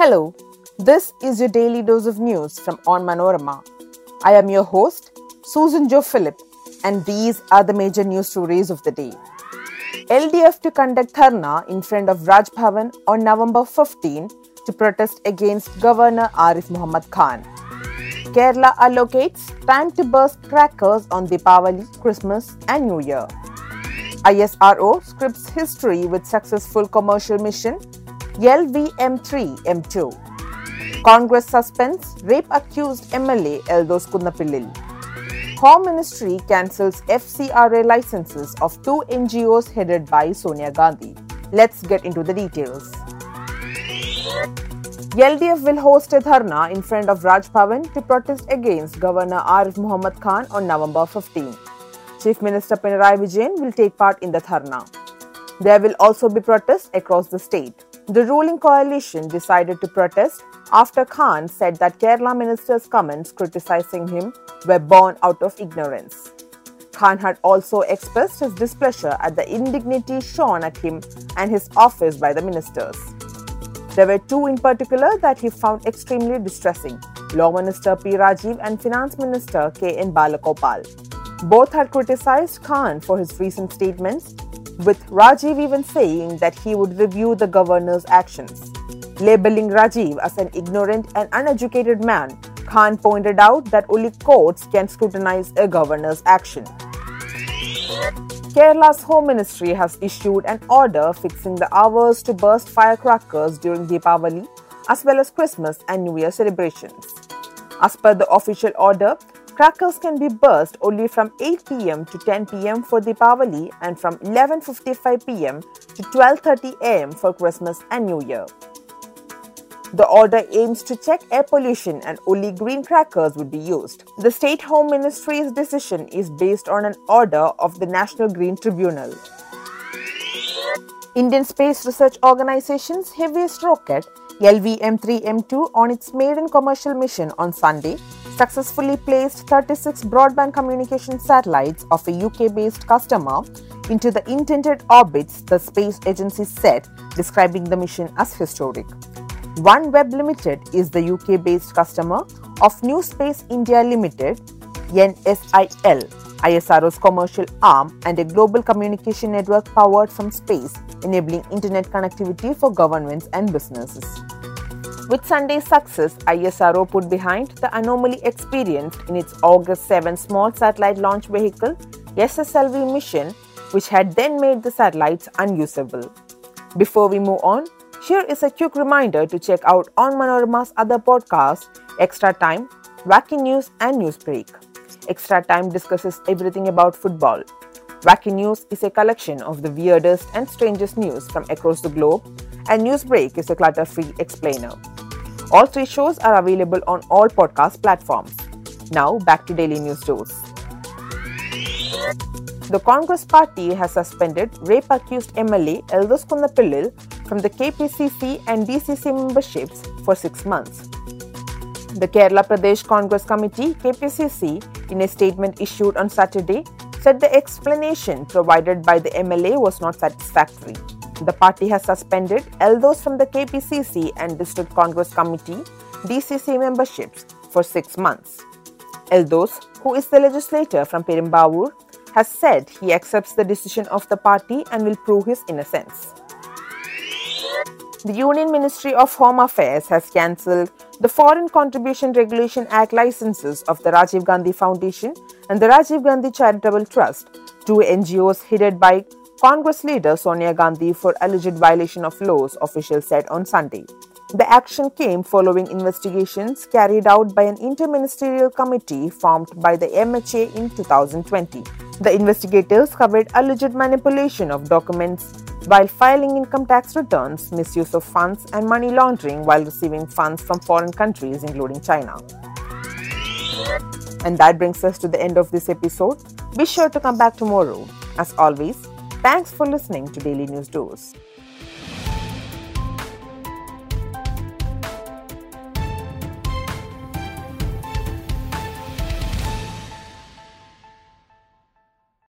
Hello, this is your daily dose of news from Onmanorama. I am your host, Susan Jo Philip, and these are the major news stories of the day. LDF to conduct dharna in front of Raj Bhavan on November 15 to protest against Governor Arif Muhammad Khan. Kerala allocates time to burst crackers on Deepavali, Christmas, and New Year. ISRO scripts history with successful commercial mission LVM3 M2. Congress suspends rape accused MLA Eldos Kunnapillil. Home Ministry cancels FCRA licenses of two NGOs headed by Sonia Gandhi. Let's get into the details. LDF will host a dharna in front of Raj Bhavan to protest against Governor Arif Muhammad Khan on November 15. Chief Minister Pinarayi Vijayan will take part in the dharna. There will also be protests across the state. The ruling coalition decided to protest after Khan said that Kerala minister's comments criticizing him were born out of ignorance. Khan had also expressed his displeasure at the indignity shown at him and his office by the ministers. There were two in particular that he found extremely distressing Law Minister P. Rajeev and Finance Minister K. N. Balagopal. Both had criticized Khan for his recent statements, with Rajeev even saying that he would review the governor's actions. Labeling Rajeev as an ignorant and uneducated man, Khan pointed out that only courts can scrutinize a governor's action. Kerala's Home Ministry has issued an order fixing the hours to burst firecrackers during Deepavali as well as Christmas and New Year celebrations. As per the official order, crackers can be burst only from 8 pm to 10 pm for Deepavali and from 11:55 pm to 12:30 am for Christmas and New Year. The order aims to check air pollution and only green crackers would be used. The State Home Ministry's decision is based on an order of the National Green Tribunal. Indian Space Research Organization's heaviest rocket, LVM-3M2, on its maiden commercial mission on Sunday, successfully placed 36 broadband communication satellites of a UK-based customer into the intended orbits the space agency said, describing the mission as historic. OneWeb Limited is the UK based customer of New Space India Limited, NSIL, ISRO's commercial arm, and a global communication network powered from space, enabling internet connectivity for governments and businesses. With Sunday's success, ISRO put behind the anomaly experienced in its August 7 small satellite launch vehicle SSLV mission, which had then made the satellites unusable. Before we move on, here is a quick reminder to check out Onmanorama's other podcasts, Extra Time, Wacky News, and Newsbreak. Extra Time discusses everything about football. Wacky News is a collection of the weirdest and strangest news from across the globe, and Newsbreak is a clutter free explainer. All three shows are available on all podcast platforms. Now, back to Daily News Dose. The Congress party has suspended rape accused MLA Eldos Kunnapillil from the KPCC and DCC memberships for six months. The Kerala Pradesh Congress Committee, KPCC, in a statement issued on Saturday, said the explanation provided by the MLA was not satisfactory. The party has suspended Eldos from the KPCC and District Congress Committee, DCC memberships for six months. Eldos, who is the legislator from Perumbavoor, has said he accepts the decision of the party and will prove his innocence. The Union Ministry of Home Affairs has cancelled the Foreign Contribution Regulation Act licenses of the Rajiv Gandhi Foundation and the Rajiv Gandhi Charitable Trust, two NGOs headed by Congress leader Sonia Gandhi for alleged violation of laws, officials said on Sunday. The action came following investigations carried out by an interministerial committee formed by the MHA in 2020. The investigators covered alleged manipulation of documents while filing income tax returns, misuse of funds, and money laundering while receiving funds from foreign countries, including China. And that brings us to the end of this episode. Be sure to come back tomorrow. As always, thanks for listening to Daily News Dose.